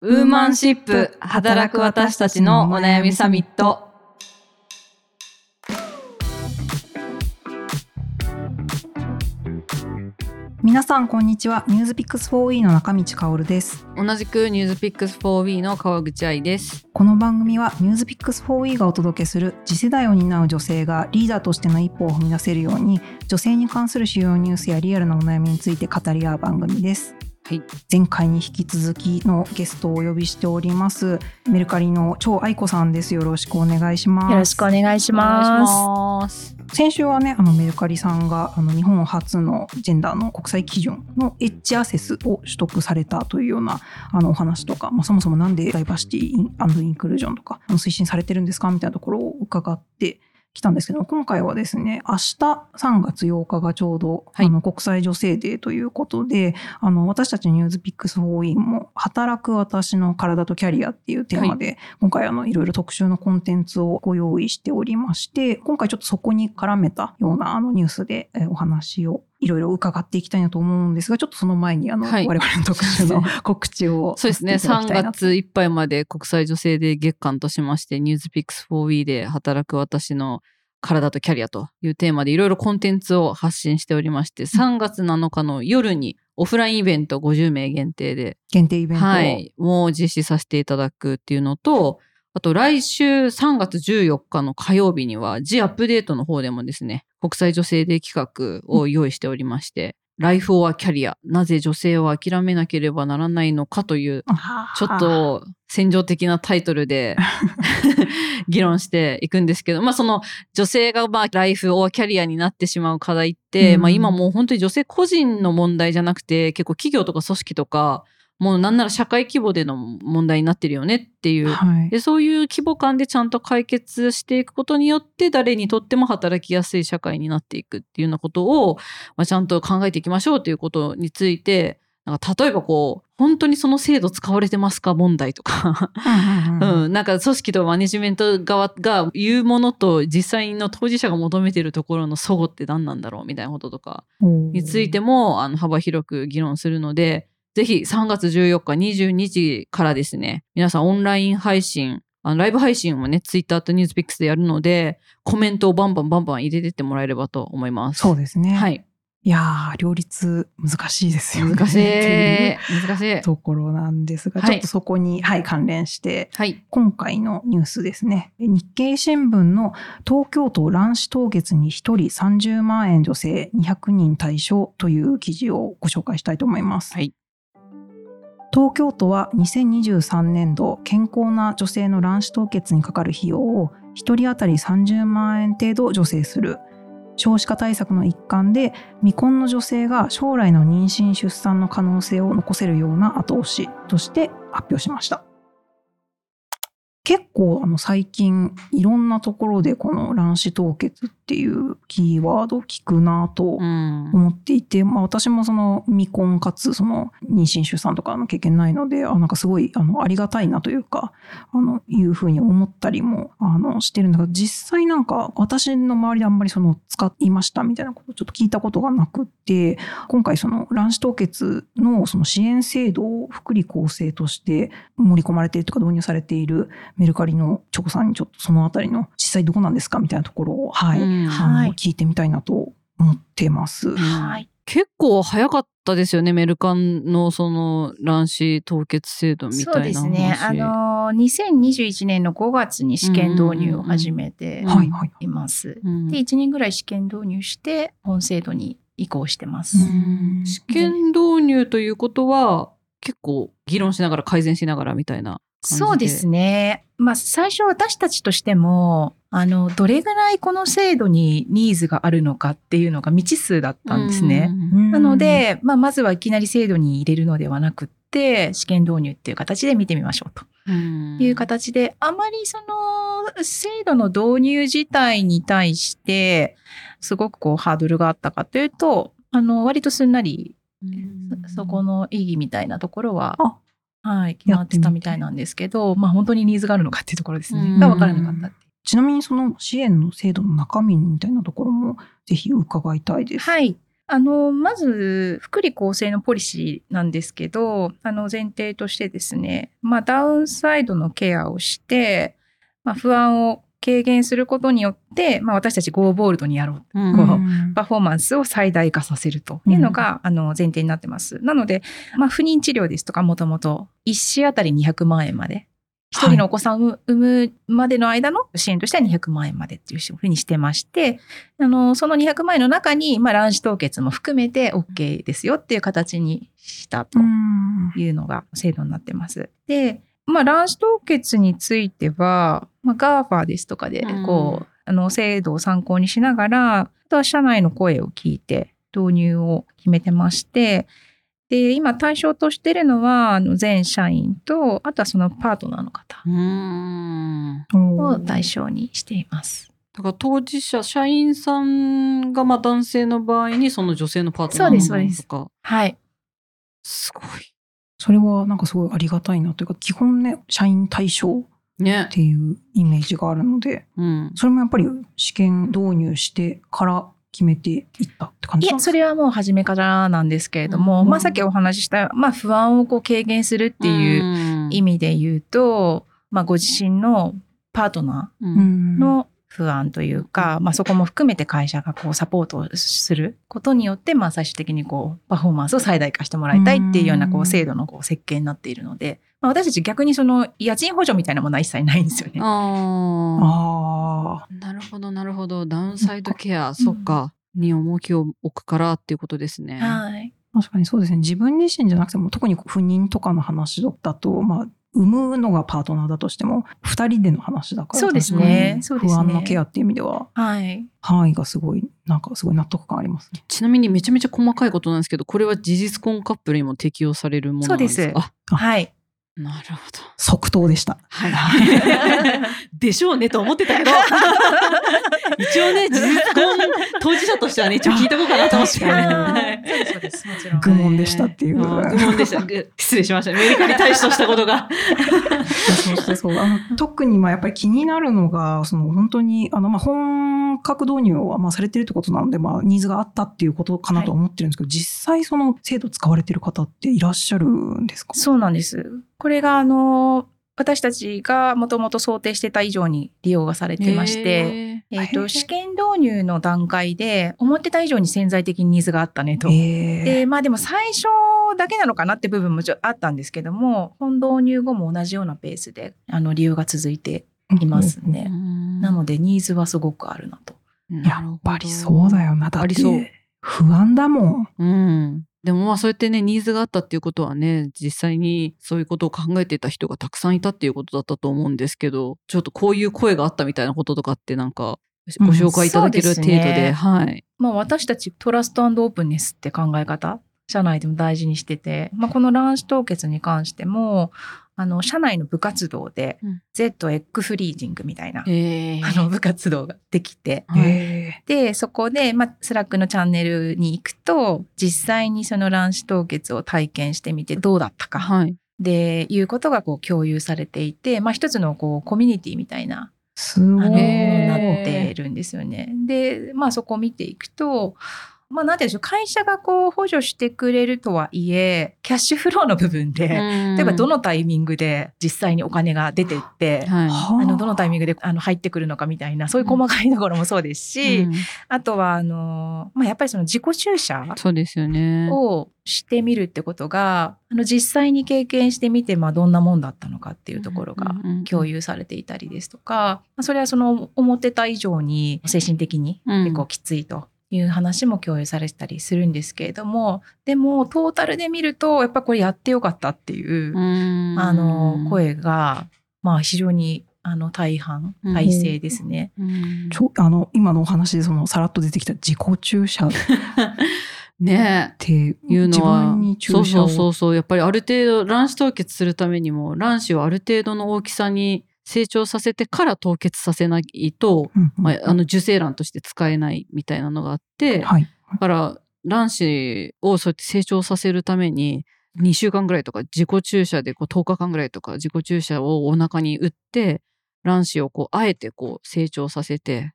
ウーマンシップ働く私たちのお悩みサミット。皆さんこんにちはニュースピックス 4E の中道香織です同じくニュースピックス 4B の川口愛です。この番組はニュースピックス 4E がお届けする次世代を担う女性がリーダーとしての一歩を踏み出せるように女性に関する主要ニュースやリアルなお悩みについて語り合う番組ですはい。前回に引き続きのゲストをお呼びしておりますメルカリの超愛子さんですよろしくお願いしますよろしくお願いします。先週はねあのメルカリさんがあの日本初のジェンダーの国際基準のエッジアセスを取得されたというようなあのお話とか、まあ、そもそもなんでダイバーシティインインクルージョンとか推進されてるんですか？みたいなところを伺ってきたんですけど今回はですね明日3月8日がちょうど、はい。あの国際女性デーということであの私たちニュースピックス 4E も働く私の体とキャリアっていうテーマで、今回あのいろいろ特集のコンテンツをご用意しておりまして今回ちょっとそこに絡めたようなあのニュースでえーお話をいろいろ伺っていきたいなと思うんですがちょっとその前にあの、はい。我々の特集の 告知をそうですね。3させていただきたいなと。月いっぱいまで国際女性デー月間としまして、ニュースピックス 4B で働く私の体とキャリアというテーマでいろいろコンテンツを発信しておりまして、3月7日の夜にオフラインイベント50名限定で限定イベントを、はい、もう実施させていただくっていうのと、あと来週3月14日の火曜日には、ジアップデートの方でもですね、国際女性デー企画を用意しておりまして、ライフオアキャリア、なぜ女性を諦めなければならないのかという、ちょっと戦場的なタイトルで 議論していくんですけど、まあその女性がまあライフオアキャリアになってしまう課題って、うん。まあ今もう本当に女性個人の問題じゃなくて、結構企業とか組織とか、もうなんなら社会規模での問題になってるよねっていう。はい。でそういう規模感でちゃんと解決していくことによって誰にとっても働きやすい社会になっていくっていうようなことを、まあ、ちゃんと考えていきましょうということについてなんか例えばこう本当にその制度使われてますか問題とか、うん なんか組織とマネジメント側が言うものと実際の当事者が求めてるところの齟齬って何なんだろうみたいなこととかについてもあの幅広く議論するので、ぜひ3月14日22時からですね、皆さんオンライン配信、ライブ配信をね、ツイッターとニュースピックスでやるので、コメントをバンバンバンバン入れてってもらえればと思います。そうですね、、はいい。やー両立難しいですよね難しい。難しい。ところなんですが、はいちょっとそこに、はい、関連してはい。今回のニュースですね日経新聞の東京都卵子凍結に1人30万円女性200人対象という記事をご紹介したいと思います、はい東京都は2023年度健康な女性の卵子凍結にかかる費用を1人当たり30万円程度助成する。少子化対策の一環で未婚の女性が将来の妊娠出産の可能性を残せるような後押しとして発表しました。結構あの最近いろんなところでこの卵子凍結っていうキーワードを聞くなとうん。思っていて、まあ、私もその未婚かつその妊娠出産とかの経験ないのであなんかすごいあのありがたいなというかあのいうふうに思ったりもあのしてるんだけど実際なんか私の周りであんまりその使いましたみたいなことをちょっと聞いたことがなくって今回その卵子凍結のその支援制度を福利厚生として盛り込まれているとか導入されているメルカリのチョコさんにちょっとそのあたりの実際どこなんですかみたいなところを、はいうんあはいの聞いてみたいなと思ってます。はい。結構早かったですよね、メルカンのその卵子凍結制度みたいなそうですね。あの2021年の5月に試験導入を始めています。うんで1年ぐらい試験導入して本制度に移行してます。うん試験導入ということは結構議論しながら改善しながらみたいなそうですね。まあ最初私たちとしてもあのどれぐらいこの制度にニーズがあるのかっていうのが未知数だったんですね。なの、で、まあ、まずはいきなり制度に入れるのではなくって試験導入っていう形で見てみましょうと。うん。いう形で、あまりその制度の導入自体に対してすごくこうハードルがあったかというとあの割とすんなりそそこの意義みたいなところはあはい、決まってたみたいなんですけど、まあ本当にニーズがあるのかっていうところですね。うんが分からなかったっ。ちなみにその支援の制度の中身みたいなところもぜひ伺いたいです。はい。あの、まず、福利厚生のポリシーなんですけど、あの、前提としてですね、まあ、ダウンサイドのケアをして、まあ、不安を軽減することによって、まあ、私たちゴーボールドにやろう。うんこううんパフォーマンスを最大化させるというのが、あの、前提になってます。なので、まあ、不妊治療ですとか、もともと、1子あたり200万円まで。一人のお子さんを産むまでの間の支援としては200万円までっていうふうにしてまして、あの、その200万円の中に、まあ、卵子凍結も含めて OK ですよっていう形にしたとうんいうのが制度になってます。で、まあ、卵子凍結については、まあ、GAFA ですとかでうん、こう、あの、制度を参考にしながら、あとは社内の声を聞いて導入を決めてまして、で、今対象としてるのは、あの、全社員と、あとはそのパートナーの方うんを対象にしています。だから当事者、社員さんがまあ男性の場合にその女性のパートナーそうですそうですとか。はい。すごい。それはなんかすごいありがたいなというか、基本ね、社員対象っね。ていうイメージがあるので、うん。それもやっぱり試験導入してから決めていったって感いや、じなんですか？それはもう初めからなんですけれども、うんまあさっきお話しした、まあ不安をこう軽減するっていううん意味で言うと、まあご自身のパートナううんんーの不安というか、まあそこも含めて会社がこうサポートをすることによって、まあ最終的にこうパフォーマンスを最大化してもらいたいっていうようなこう制度のこう設計になっているので、まあ私たち逆にその家賃補助みたいなものは一切ないんですよね。あああ。なるほど、なるほど。ダウンサイドケア、そっか。に重きを置くからっていうことですね。はい。あ、確かにそうですね。自分自身じゃなくても、特に不妊とかの話だと、まあ、産むのがパートナーだとしても、二人での話だから、そうですね確かにそうですね不安のケアっていう意味では、はい。範囲がすごい、なんかすごい納得感ありますね。ちなみにめちゃめちゃ細かいことなんですけど、これは事実婚カップルにも適用されるものなんですか？そうですあはい。なるほど。即答でした。はい。でしょうねと思ってたけど、一応ね、事実婚当事者としてはね、一応聞いとこうかなと思って。確かにはいそうです、もちろん。愚問でしたっていう愚問でした。ぐ失礼しました。メリカに対処したことが。そうそうそうあの特にまあやっぱり気になるのが、その本当に、あのまあ本格導入はまあされてるってことなので、まあニーズがあったっていうことかなと思ってるんですけど、実際その制度使われてる方っていらっしゃるんですか？そうなんです。これが、あの、私たちがもともと想定してた以上に利用がされてまして、へえーと、試験導入の段階で、思ってた以上に潜在的にニーズがあったねと。えで、まあでも最初だけなのかなって部分もちょあったんですけども、本導入後も同じようなペースで、あの、利用が続いていますーね。なので、ニーズはすごくあるなと。やっぱりそうだよな。だってありそう。不安だもん。うん。でもまあそうやってね、ニーズがあったっていうことはね、実際にそういうことを考えてた人がたくさんいたっていうことだったと思うんですけど、ちょっとこういう声があったみたいなこととかってなんか、ご紹介いただける程度で、そうですねはい。まあ私たちトラストオープンネスって考え方、社内でも大事にしてて、まあこの卵子凍結に関しても、あの、社内の部活動でうん、Z エッグフリージングみたいな、えあの部活動ができて、で、そこで、まあ、 Slack のチャンネルに行くと、実際にその卵子凍結を体験してみてどうだったか、はい。で、いうことがこう共有されていて、まあ一つのこうコミュニティみたいなすごい。なってるんですよね。で、まあそこを見ていくと、まあなんていうんでしょう、会社がこう補助してくれるとはいえ、キャッシュフローの部分で、例例えばどのタイミングで実際にお金が出てって、はい。はあの、どのタイミングであの入ってくるのかみたいな、そういう細かいところもそうですし、うん。あとは、あの、まあやっぱりその自己注射そうですよね。をしてみるってことが、あの実際に経験してみて、まあどんなもんだったのかっていうところがうんうんうん共有されていたりですとか、まあそれはその思ってた以上に精神的にうん結構きついという話も共有されてたりするんですけれども、でもトータルで見ると、やっぱこれやってよかったっていう、うん。あの、声が、まあ非常にあの大半、うん。大勢ですね。うん。ちょあの今のお話でそのさらっと出てきた自己注射。っねていうのはそうそうそうやっぱりある程度卵子凍結するためにも卵子をある程度の大きさに成長させてから凍結させないと、うんうんまあ、あの受精卵として使えないみたいなのがあって、はい。だから卵子をそうやって成長させるために2週間ぐらいとか自己注射でこう10日間ぐらいとか自己注射をお腹に打って卵子をこうあえてこう成長させて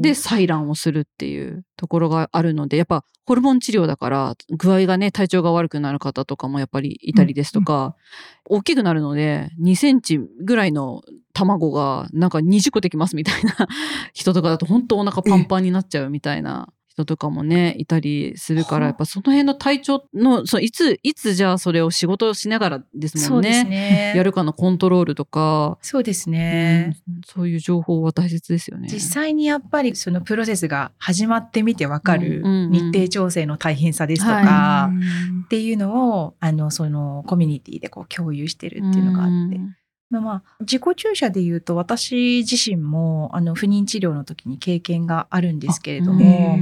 で採卵をするっていうところがあるのでやっぱホルモン治療だから具合がね体調が悪くなる方とかもやっぱりいたりですとか、うん。うん、大きくなるので2センチぐらいの卵がなんか20個できますみたいな人とかだと本当お腹パンパンになっちゃうみたいな人とかもねいたりするからやっぱその辺の体調のそいついつじゃあそれを仕事をしながらですもんね。ね。やるかのコントロールとか。そうですね、うん、そういう情報は大切ですよね。実際にやっぱりそのプロセスが始まってみてわかる日程調整の大変さですとか、っていうのをあのそのコミュニティでこう共有してるっていうのがあって。まあ、自己注射で言うと私自身もあの不妊治療の時に経験があるんですけれども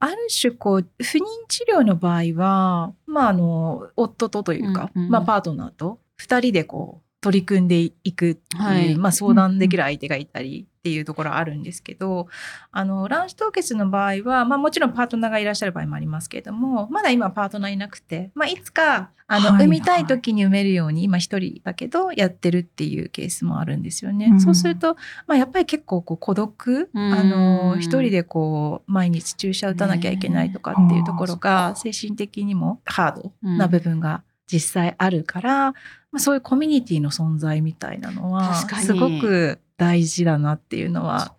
ある種こう不妊治療の場合は、まあ、あの夫とというか、うん。うん、まあ、パートナーと2人でこう取り組んでいくっていう、はい、まあ、相談できる相手がいたりっていうところはあるんですけど、あの卵子凍結の場合は、まあ、もちろんパートナーがいらっしゃる場合もありますけれどもまだ今パートナーいなくて、まあ、いつかあの、はいはい、産みたい時に産めるように今一人だけどやってるっていうケースもあるんですよね。うん、そうすると、まあ、やっぱり結構こう孤独、うん、あの一人でこう毎日注射打たなきゃいけないとかっていうところが精神的にもハードな部分が実際あるから、まあ、そういうコミュニティの存在みたいなのはすごく大事だなっていうのは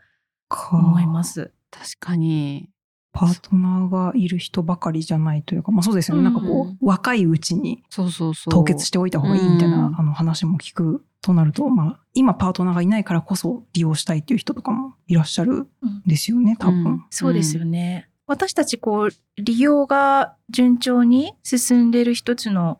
思います。確かにパートナーがいる人ばかりじゃないというか、まあそうですよね。うん、なんかこう、若いうちに凍結しておいた方がいいみたいな、あの話も聞くとなると、まあ今パートナーがいないからこそ利用したいっていう人とかもいらっしゃるんですよね、多分。うん、そうですよね。私たちこう、利用が順調に進んでいる一つの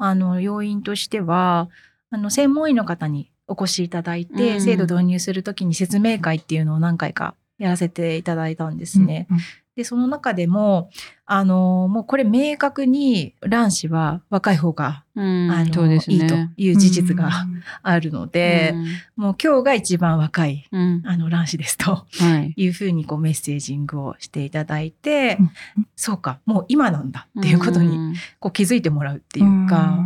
あの要因としては、あの専門医の方にお越しいただいて、うん、制度導入するときに説明会っていうのを何回かやらせていただいたんですね。うんうん、で、その中でも、あの、もうこれ明確に卵子は若い方が、うん、あの、ね、いいという事実があるので、うん、もう今日が一番若い、うん、あの卵子ですとい。うふうにこうメッセージングをしていただいて、そうか、もう今なんだっていうことにこう気づいてもらうっていうか、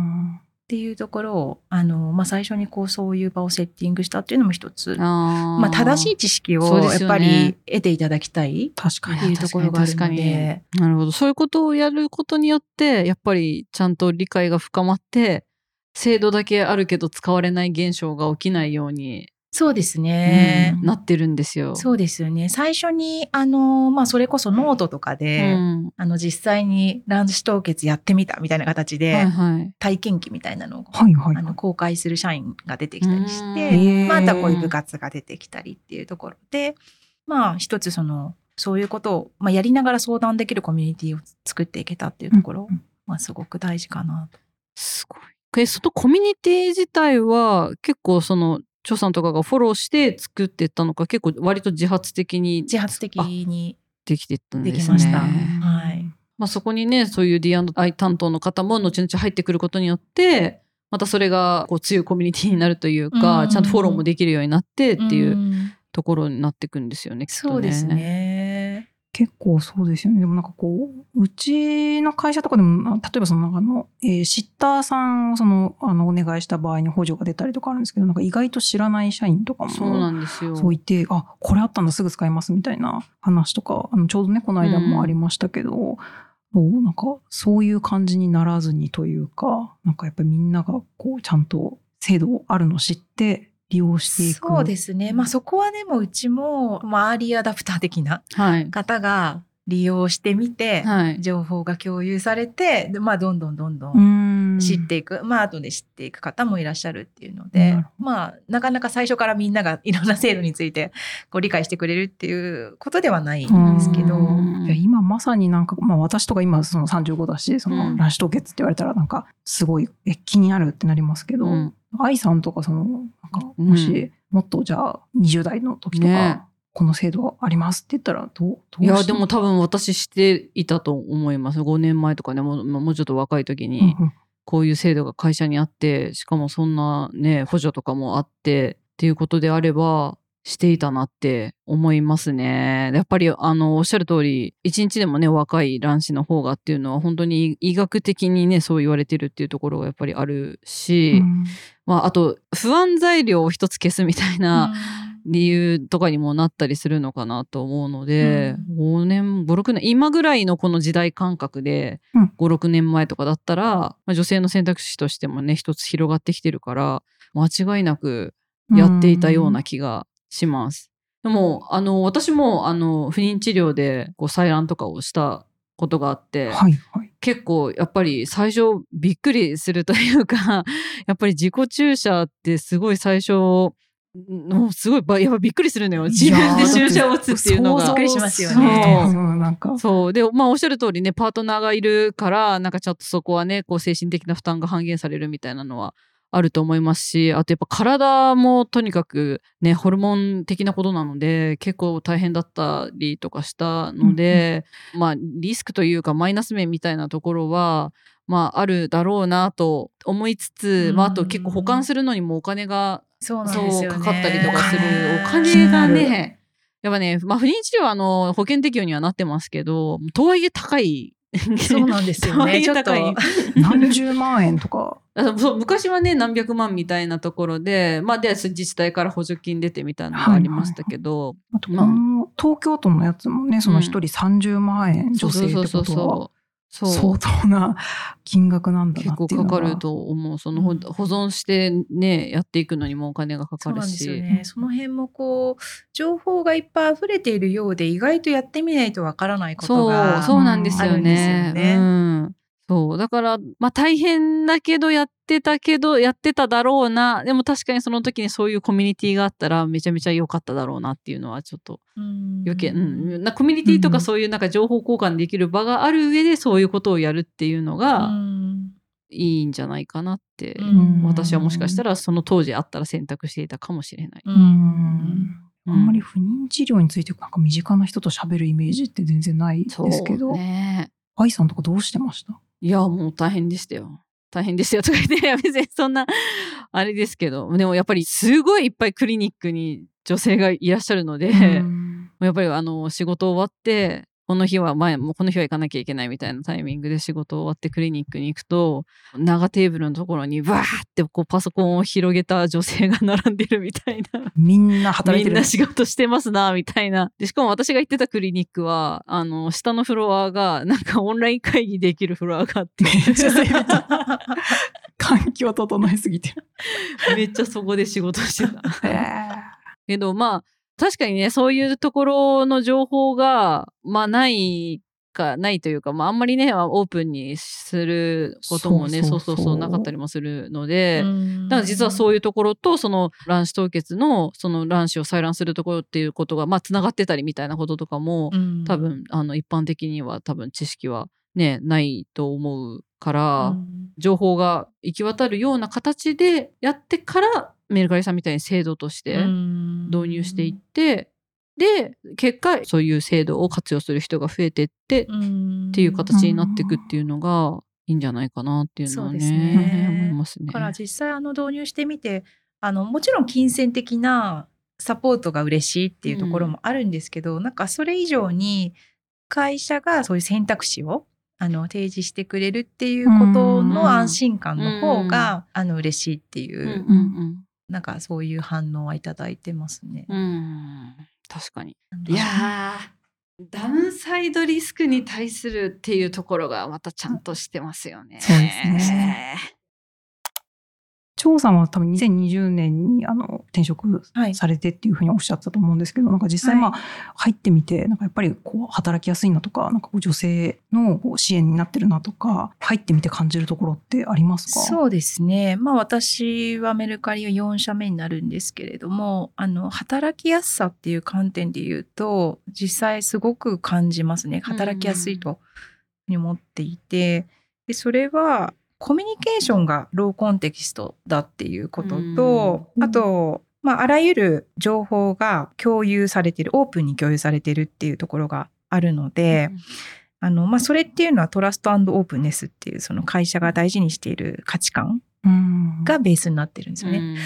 っていうところをあの、まあ、最初にこうそういう場をセッティングしたっていうのも一つ。まあ、正しい知識をやっぱり得ていただきたいっていうところがあるので。なるほどそういうことをやることによってやっぱりちゃんと理解が深まって制度だけあるけど使われない現象が起きないようにそうですね、うん、なってるんですよ。そうですよね。最初に、あの、まあ、それこそノートとかで、うん、あの、実際に卵子凍結やってみたみたいな形で、はいはい、体験記みたいなのを、はいはい、あの公開する社員が出てきたりして、またこういう部活が出てきたりっていうところで、まあ、一つその、そういうことを、まあ、やりながら相談できるコミュニティを作っていけたっていうところ、うん、まあ、すごく大事かなと。すごい。え、そのコミュニティ自体は結構その張さんとかがフォローして作っていったのか結構割と自発的に自発的にできていったんですね。できました。はい。まあそこにねそういう D&I 担当の方も後々入ってくることによってまたそれがこう強いコミュニティになるというか、うん、ちゃんとフォローもできるようになってっていうところになっていくんですよね、うん、そうですね。結構そうですよね。でもなんかこう、うちの会社とかでも、例えばその、あの、えー、シッターさんをその、あの、お願いした場合に補助が出たりとかあるんですけど、なんか意外と知らない社員とかも、そうなんですよ。そう言って、あ、これあったんだ、すぐ使いますみたいな話とか、あの、ちょうどね、この間もありましたけど、うん、なんか、そういう感じにならずにというか、なんかやっぱりみんながこう、ちゃんと制度あるの知って、利用していくそうですね。まあそこはでもうちも、まあ、アーリーアダプター的な方が利用してみて、はい、情報が共有されて、でまあどんどんどんどん知っていく、まあ後で知っていく方もいらっしゃるっていうので、まあなかなか最初からみんながいろんな制度についてこう理解してくれるっていうことではないんですけど。いや今まさになんか、まあ私とか今その35だし、その卵子凍結って言われたらなんかすごいえ気になるってなりますけど、うん。愛さんとかその、なんか、もし、もっとじゃあ、20代の時とか、ね、この制度ありますって言ったらどう、どういや、でも多分私していたと思います。5年前とかね、もうもうちょっと若い時に、こういう制度が会社にあって、しかもそんなね、補助とかもあってっていうことであれば、していたなって思いますね。やっぱりあのおっしゃる通り一日でもね若い卵子の方がっていうのは本当に医学的にねそう言われてるっていうところがやっぱりあるし、うん、まあ、あと不安材料を一つ消すみたいな理由とかにもなったりするのかなと思うので、うん、5年56年今ぐらいのこの時代感覚で、うん、56年前とかだったら、まあ、女性の選択肢としてもね一つ広がってきてるから間違いなくやっていたような気がします。でもあの私もあの不妊治療でこう採卵とかをしたことがあって、はいはい、結構やっぱり最初びっくりするというか やっぱり自己注射ってすごい最初もうすごいやっぱびっくりするのよ自分で注射を打つっていうのが。びっくりしますよね。そうでまあおっしゃる通りねパートナーがいるからなんかちょっとそこはねこう精神的な負担が半減されるみたいなのはあると思いますしあとやっぱ体もとにかくねホルモン的なことなので結構大変だったりとかしたので、うん、まあリスクというかマイナス面みたいなところはまああるだろうなと思いつつ、うん、まあ、あと結構保管するのにもお金がそうかかったりとかする。お金がねやっぱね、まあ、不妊治療はあの保険適用にはなってますけどとはいえ高い そうなんですよね。ちょっと。何十万円とか。そう昔はね何百万みたいなところで、まあ、で自治体から補助金出てみたいなのがありましたけど、はいはい、まあ、東京都のやつもねその一人30万円、女性ってことは相当な金額なんだ結構かかると思う。その保存してねやっていくのにもお金がかかるし。そね、その辺もこう情報がいっぱい溢れているようで意外とやってみないとわからないことがそうそうなんですよね。ね。うんそう。だから、まあ大変だけどやってたけど、やってただろうな。でも確かにその時にそういうコミュニティがあったらめちゃめちゃ良かっただろうなっていうのはちょっと余計、うん。なコミュニティとかそういうなんか情報交換できる場がある上でそういうことをやるっていうのがいいんじゃないかなって、私はもしかしたらその当時あったら選択していたかもしれない。うんあんまり不妊治療についてなんか身近な人と喋るイメージって全然ないですけど。ね。愛さんとかどうしてました？いや、もう大変でしたよ。大変ですよとか言って、別にそんな、あれですけど、でもやっぱりすごいいっぱいクリニックに女性がいらっしゃるので、やっぱりあの、仕事終わって、この日は前、もうこの日は行かなきゃいけないみたいなタイミングで仕事終わってクリニックに行くと、長テーブルのところにバーってこうパソコンを広げた女性が並んでるみたいな。みんな働いてる。みんな仕事してますな、みたいな。で、しかも私が行ってたクリニックは、あの、下のフロアが、なんかオンライン会議できるフロアがあって。めっちゃ環境整えすぎてる。めっちゃそこで仕事してた。けど、まあ、確かにね、そういうところの情報が、まあ、ないか、ないというか、まあ、あんまりね、オープンにすることもね、そうそうそう。なかったりもするので、だから実はそういうところと、その卵子凍結の、その卵子を採卵するところっていうことが、まあ、つながってたりみたいなこととかも、多分、あの、一般的には多分知識はね、ないと思うから、情報が行き渡るような形でやってからメルカリさんみたいに制度として導入していって、で結果そういう制度を活用する人が増えてってっていう形になっていくっていうのがいいんじゃないかなっていうのはね、ね、思いますね。だから実際あの導入してみてあのもちろん金銭的なサポートが嬉しいっていうところもあるんですけど、うん、なんかそれ以上に会社がそういう選択肢をあの提示してくれるっていうことの安心感の方が、うん、あの嬉しいっていう、なんかそういう反応はいただいてますね。うん確かに。いやダウンサイドリスクに対するっていうところがまたちゃんとしてますよね。そうですね。張さんは多分2020年にあの転職されてっていうふうにおっしゃったと思うんですけど、はい、なんか実際まあ入ってみてなんかやっぱりこう働きやすいなとかなんかこう女性の支援になってるなとか入ってみて感じるところってありますか？そうですね。まあ私はメルカリは4社目になるんですけれどもあの働きやすさっていう観点で言うと実際すごく感じますね。働きやすいと思っていて、でそれはコミュニケーションがローコンテキストだっていうことと、あと、まあ、あらゆる情報が共有されてる、オープンに共有されてるっていうところがあるので、あの、まあ、それっていうのはトラストオープンネスっていうその会社が大事にしている価値観がベースになってるんですよね。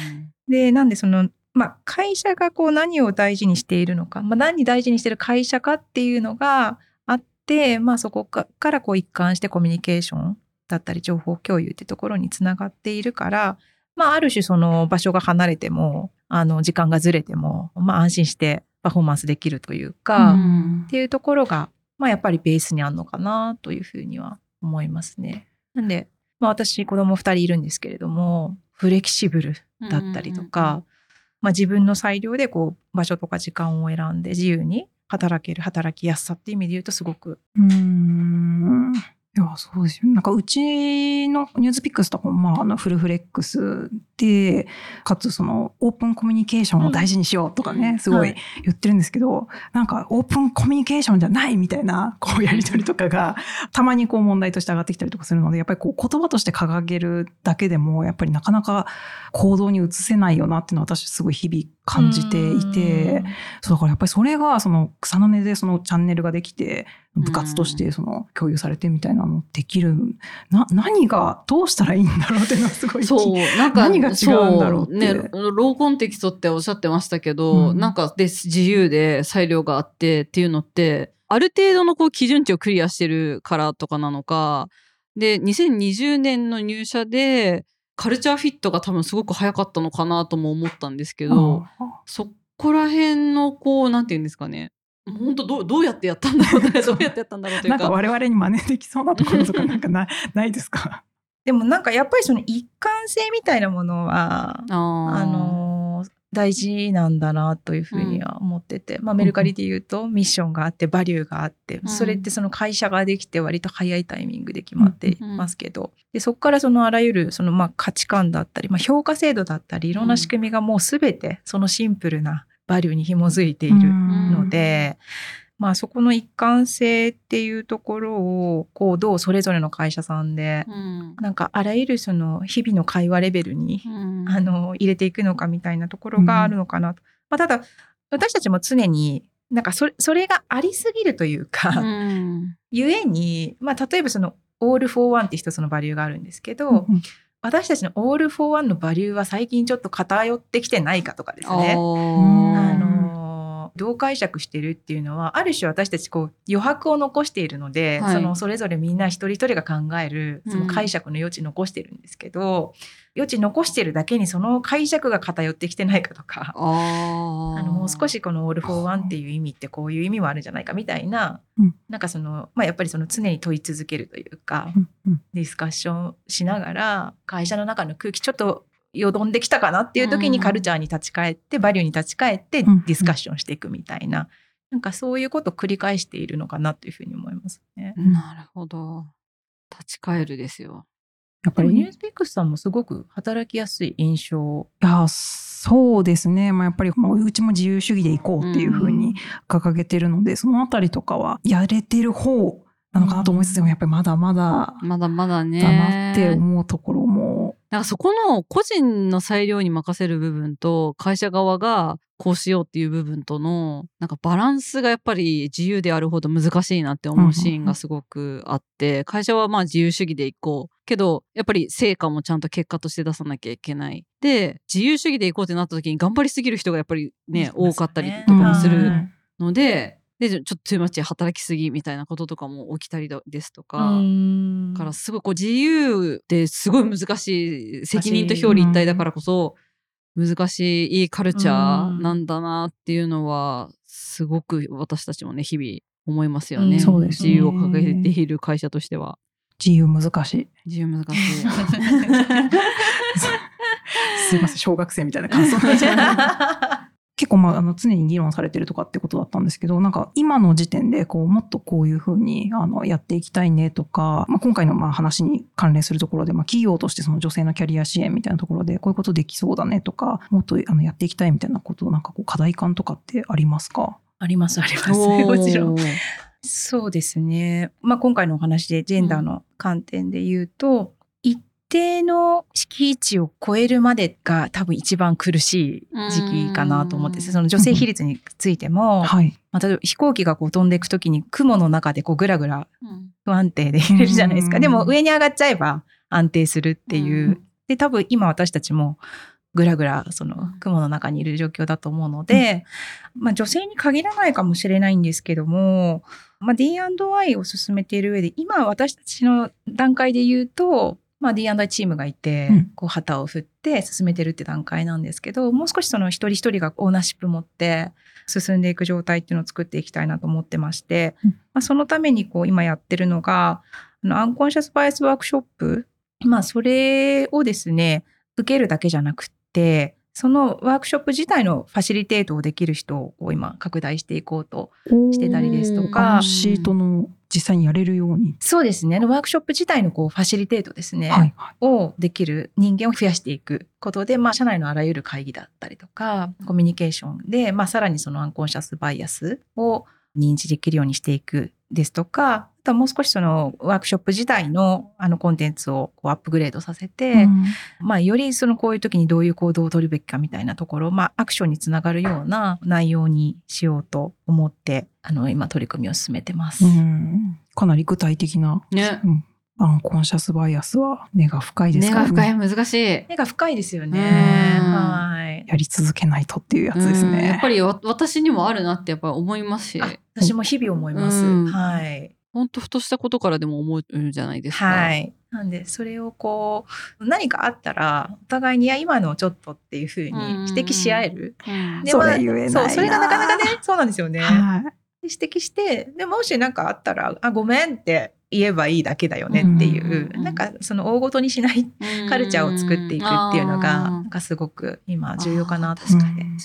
で、なんでその、まあ、会社がこう何を大事にしているのか、まあ、何に大事にしている会社かっていうのがあって、まあ、そこからこう一貫してコミュニケーションだったり情報共有ってところにつながっているから、まあ、ある種その場所が離れても、あの、時間がずれても、まあ、安心してパフォーマンスできるというか、っていうところが、まあ、やっぱりベースにあるのかなというふうには思いますね。なんで、まあ、私子供2人いるんですけれどもフレキシブルだったりとか、まあ、自分の裁量でこう場所とか時間を選んで自由に働ける働きやすさっていう意味で言うとすごくうんいや、そうですよ。なんかうちのニュースピックスとかも、まあ、あのフルフレックスで、かつそのオープンコミュニケーションを大事にしようとかね、うん、すごい言ってるんですけど、はい、なんかオープンコミュニケーションじゃないみたいな、こうやりとりとかが、たまにこう問題として上がってきたりとかするので、やっぱりこう言葉として掲げるだけでも、やっぱりなかなか行動に移せないよなっていうのは私すごい日々感じていて、そうだからやっぱりそれがその草の根でそのチャンネルができて、部活としてその共有されてみたいなのできる、な何がどうしたらいいんだろうっていうのはすごいそうなんか何が違うんだろうねローコンテキストっておっしゃってましたけど、うん、なんかで自由で裁量があってっていうのってある程度のこう基準値をクリアしてるからとかなのかで2020年の入社でカルチャーフィットが多分すごく早かったのかなとも思ったんですけど、そこら辺のこうなんて言うんですかね。本当どうどうやってやったんだろう どうやってやったんだろうというか。なんか我々に真似できそうなところとかなんかな ないですか？でもなんかやっぱりその一貫性みたいなものは大事なんだなというふうには思ってて、うん、まあ、メルカリで言うとミッションがあってバリューがあって、うん、それってその会社ができて割と早いタイミングで決まっていますけど、うん、でそこからそのあらゆるそのまあ価値観だったり、まあ、評価制度だったりいろんな仕組みがもう全てそのシンプルなバリューに紐づいているので、まあそこの一貫性っていうところをこうどうそれぞれの会社さんで、うん、なんかあらゆるその日々の会話レベルに、うん、あの入れていくのかみたいなところがあるのかなと。まあ、ただ私たちも常になんかそそれがありすぎるというか、うん、ゆえに、まあ、例えばその All for One って一つのバリューがあるんですけど、うん、私たちの All for One のバリューは最近ちょっと偏ってきてないかとかですね。あのどう解釈してるっていうのはある種私たちこう余白を残しているので、はい、そのそれぞれみんな一人一人が考えるその解釈の余地残してるんですけど、余地残してるだけにその解釈が偏ってきてないかとかあのもう少しこの「オール・フォー・ワン」っていう意味ってこういう意味もあるんじゃないかみたいな、うん、なんかその、まあ、やっぱりその常に問い続けるというか、うん。うん、ディスカッションしながら会社の中の空気ちょっとよどんできたかなっていう時にカルチャーに立ち返って、うん、バリューに立ち返ってディスカッションしていくみたいな、うん、なんかそういうことを繰り返しているのかなというふうに思いますね。なるほど。立ち返るですよ。やっぱりニュースピックスさんもすごく働きやすい印象。いや、そうですね。まあ、やっぱり、まあ、うちも自由主義でいこうっていうふうに掲げてるので、うん、そのあたりとかはやれてる方なのかなと思いつつ、でもやっぱりまだまだ、まだまだね。だなって思うところも。なんかそこの個人の裁量に任せる部分と会社側がこうしようっていう部分とのなんかバランスがやっぱり自由であるほど難しいなって思うシーンがすごくあって、会社はまあ自由主義でいこう。けどやっぱり成果もちゃんと結果として出さなきゃいけない。で自由主義でいこうってなった時に頑張りすぎる人がやっぱりね。多かったりとかもするので。でちょっとトゥーマッチ働きすぎみたいなこととかも起きたりですとかからすごいこう自由ってすごい難しい責任と表裏一体だからこそ難しいいいカルチャーなんだなっていうのはすごく私たちもね日々思いますよね。うん、そうですね自由を掲げている会社としては。自由難しい。自由難しい。すいません、小学生みたいな感想 結構まああの常に議論されてるとかってことだったんですけど、なんか今の時点でこうもっとこういうふうにあのやっていきたいねとか、まあ、今回のまあ話に関連するところで、まあ、企業としてその女性のキャリア支援みたいなところでこういうことできそうだねとか、もっとあのやっていきたいみたいなこと、なんかこう課題感とかってありますか？ありますあります。もちろん。そうですね。まあ今回のお話でジェンダーの観点で言うと、定の敷地を超えるまでが多分一番苦しい時期かなと思ってその女性比率についても、はい、まあ、例えば飛行機がこう飛んでいく時に雲の中でこうぐらぐら不安定でいれるじゃないですか。でも上に上がっちゃえば安定するっていう。で、多分今私たちもぐらぐらその雲の中にいる状況だと思うので、まあ女性に限らないかもしれないんですけども、まあ D&I を進めている上で今私たちの段階で言うと、まあ、D&I チームがいて、うん。こう旗を振って進めてるって段階なんですけどもう少しその一人一人がオーナーシップ持って進んでいく状態っていうのを作っていきたいなと思ってまして、うん。まあ、そのためにこう今やってるのがあのアンコンシャスバイアスワークショップまあそれをですね受けるだけじゃなくってそのワークショップ自体のファシリテートをできる人を今拡大していこうとしてたりですとか。シートの実際にやれるように。そうですねワークショップ自体のこうファシリテートですね、はいはい。をできる人間を増やしていくことで、まあ、社内のあらゆる会議だったりとかコミュニケーションで、まあ、さらにそのアンコンシャスバイアスを認知できるようにしていくですとかあとはもう少しそのワークショップ自体のあのコンテンツをこうアップグレードさせて、うん。まあ、よりそのこういう時にどういう行動を取るべきかみたいなところ、まあ、アクションにつながるような内容にしようと思ってあの今取り組みを進めてます。うん。かなり具体的な、ね。うんアンコンシャスバイアスは根が深いですから根が深いね。難しい。目が深いですよね。うんはい。やり続けないとっていうやつですね。うんやっぱりわ私にもあるなってやっぱり思いますし、あ私も日々思います。うんはい。ほんとふとしたことからでも思うじゃないですか。はい。なんで、それをこう、何かあったら、お互いに、いや、今のちょっとっていうふうに指摘し合える。うんでそれ言えないなそう、それがなかなかね、そうなんですよね。はい。指摘して、でもし何かあったら、あ、ごめんって言えばいいだけだよねっていう、うんなんかその大ごとにしないカルチャーを作っていくっていうのが、なんかすごく今重要かなと思って。うん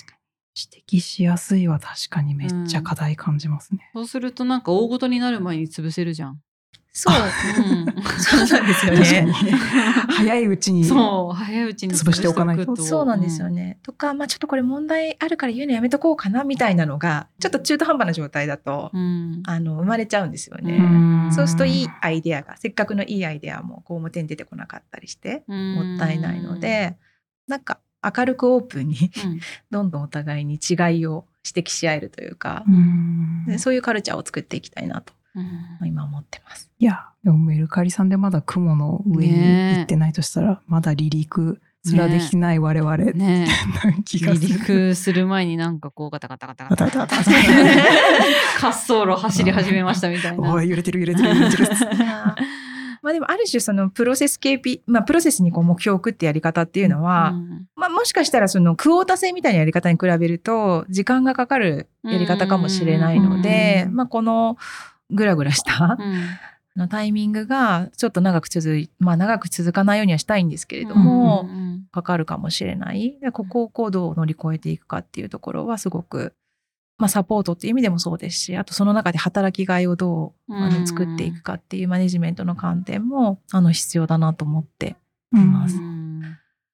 指摘しやすいは確かにめっちゃ課題感じますね。そうするとなんか大ごとになる前に潰せるじゃん。そう。うん。そうなんですよね。早いうちにそう。早いうちに潰しておかないと。そうなんですよね。とか、まあちょっとこれ問題あるから言うのやめとこうかなみたいなのが、ちょっと中途半端な状態だと、うん。あの、生まれちゃうんですよね。ん。そうするといいアイデアが、せっかくのいいアイデアもこう表に出てこなかったりして、もったいないの、で、なんか明るくオープンにうん。どんどんお互いに違いを指摘し合えるというか、そういうカルチャーを作っていきたいなと。うん今思ってます。いや、でもメルカリさんでまだ雲の上に行ってないとしたら、まだ離陸すらできない我々なね気がする。陸する前になんかこうガタガタガタガタガタガタガタ滑走路走り始めましたみたいな。おい揺れてる揺れてる揺れてる。まあでもある種そのプロセス KP、まあプロセスにこう目標を置くってやり方っていうのは、うんまあもしかしたらそのクオータ制みたいなやり方に比べると時間がかかるやり方かもしれないので、うんまあこのグラグラした。うん。のタイミングがちょっと長く続い、まあ長く続かないようにはしたいんですけれども、うんうんかかるかもしれない。でここをこうどう乗り越えていくかっていうところはすごく、まあサポートっていう意味でもそうですし、あとその中で働きがいをどうあうんの作っていくかっていうマネジメントの観点もあの必要だなと思ってうんいます。うん。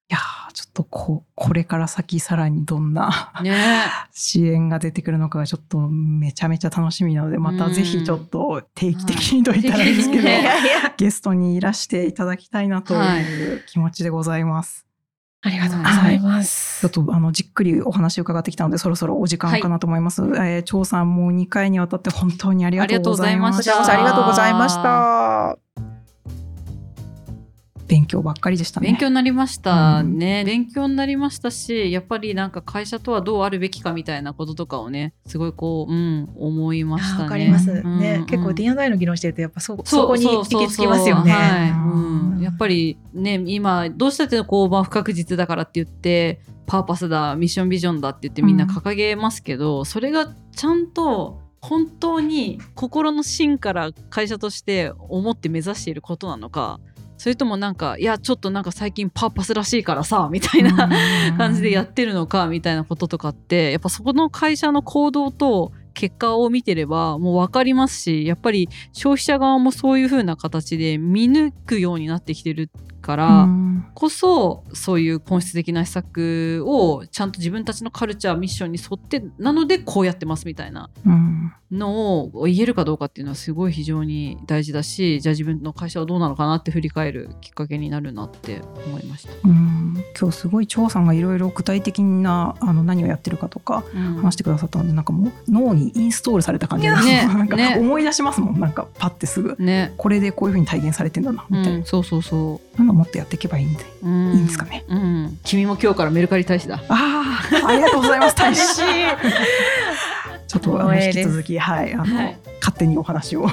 いやーちょっとここれから先さらにどんなね 支援が出てくるのかがちょっとめちゃめちゃ楽しみなのでまたぜひちょっと定期的にと言ったらいいですけど、ゲストにいらしていただきたいなという気持ちでございます。ありがとうございます。ちょっとあのじっくりお話を伺ってきたのでそろそろお時間かなと思います。えー張さんもう2回にわたって本当にありがとうございまし。たありがとうございました。勉強ばっかりでしたね。勉強になりましたうんね、勉強になりましたしやっぱりなんか会社とはどうあるべきかみたいなこととかをねすごいこう、うん、思いましたね。わかります。うんね、うん結構 D&I の議論してるとやっぱそそこに行き着きますよね。はいうんうん、やっぱりね今どうしたってこう、まあ、不確実だからって言ってパーパスだミッションビジョンだって言ってみんな掲げますけど、それがちゃんと本当に心の芯から会社として思って目指していることなのかそれともなんかいやちょっとなんか最近パーパスらしいからさ みたいな感じでやってるのかみたいなこととかってやっぱそこの会社の行動と結果を見てればもう分かりますしやっぱり消費者側もそういう風な形で見抜くようになってきてるからうん。こそそういう本質的な施策をちゃんと自分たちのカルチャーミッションに沿ってなのでこうやってますみたいなうん。のを言えるかどうかっていうのはすごい非常に大事だしじゃあ自分の会社はどうなのかなって振り返るきっかけになるなって思いました。うん。今日すごい張さんがいろいろ具体的なあの何をやってるかとかうん。話してくださったのでなんかもう脳にインストールされた感じですいやね。なんかね。思い出しますもん。なんかパッてすぐ。ね、これでこういうふうに体現されてんだなみたいな、うん、そうそうそそういうのもっとやっていけばいいんでう、うん、いいんですかね。うん、君も今日からメルカリ大使だ。ああありがとうございます。大使ちょっとあの引き続きはいあの、はい。勝手にお話を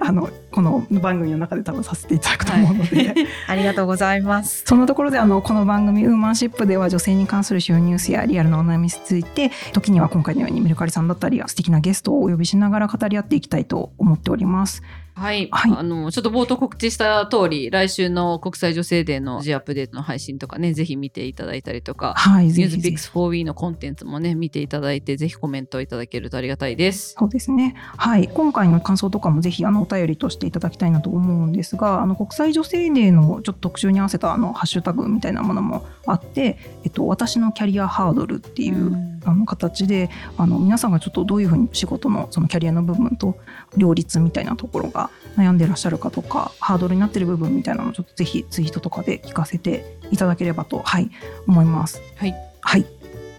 あのこの番組の中で多分させていただくと思うので、はい、ありがとうございます。そのところであのこの番組「ウーマンシップ」では女性に関する収入数やリアルなお悩みについて時には今回のようにメルカリさんだったり素敵なゲストをお呼びしながら語り合っていきたいと思っております。はい、はい、あのちょっと冒頭告知した通り来週の国際女性デーの G アップデートの配信とかねぜひ見ていただいたりとか、はい、ニュースピックス 4W のコンテンツもね見ていただいてぜひコメントいただけるとありがたいです。そうですね。はい。今回の感想とかもぜひあのお便りとしていただきたいなと思うんですがあの国際女性デーのちょっと特集に合わせたあのハッシュタグみたいなものもあって、えっと、私のキャリアハードルっていう、うん、あの形であの皆さんがちょっとどういうふうに仕事のそのキャリアの部分と両立みたいなところが悩んでらっしゃるかとかハードルになってる部分みたいなのをちょっとぜひツイートとかで聞かせていただければと、はい、思います。はい、はい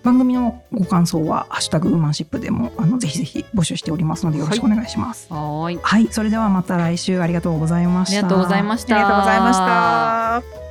番組のご感想は「ハッシュタグウーマンシップ」でもあのぜひぜひ募集しておりますのでよろしくお願いします。はいはいそれではまた来週ありがとうございました。ありがとうございました。ありがとうございました。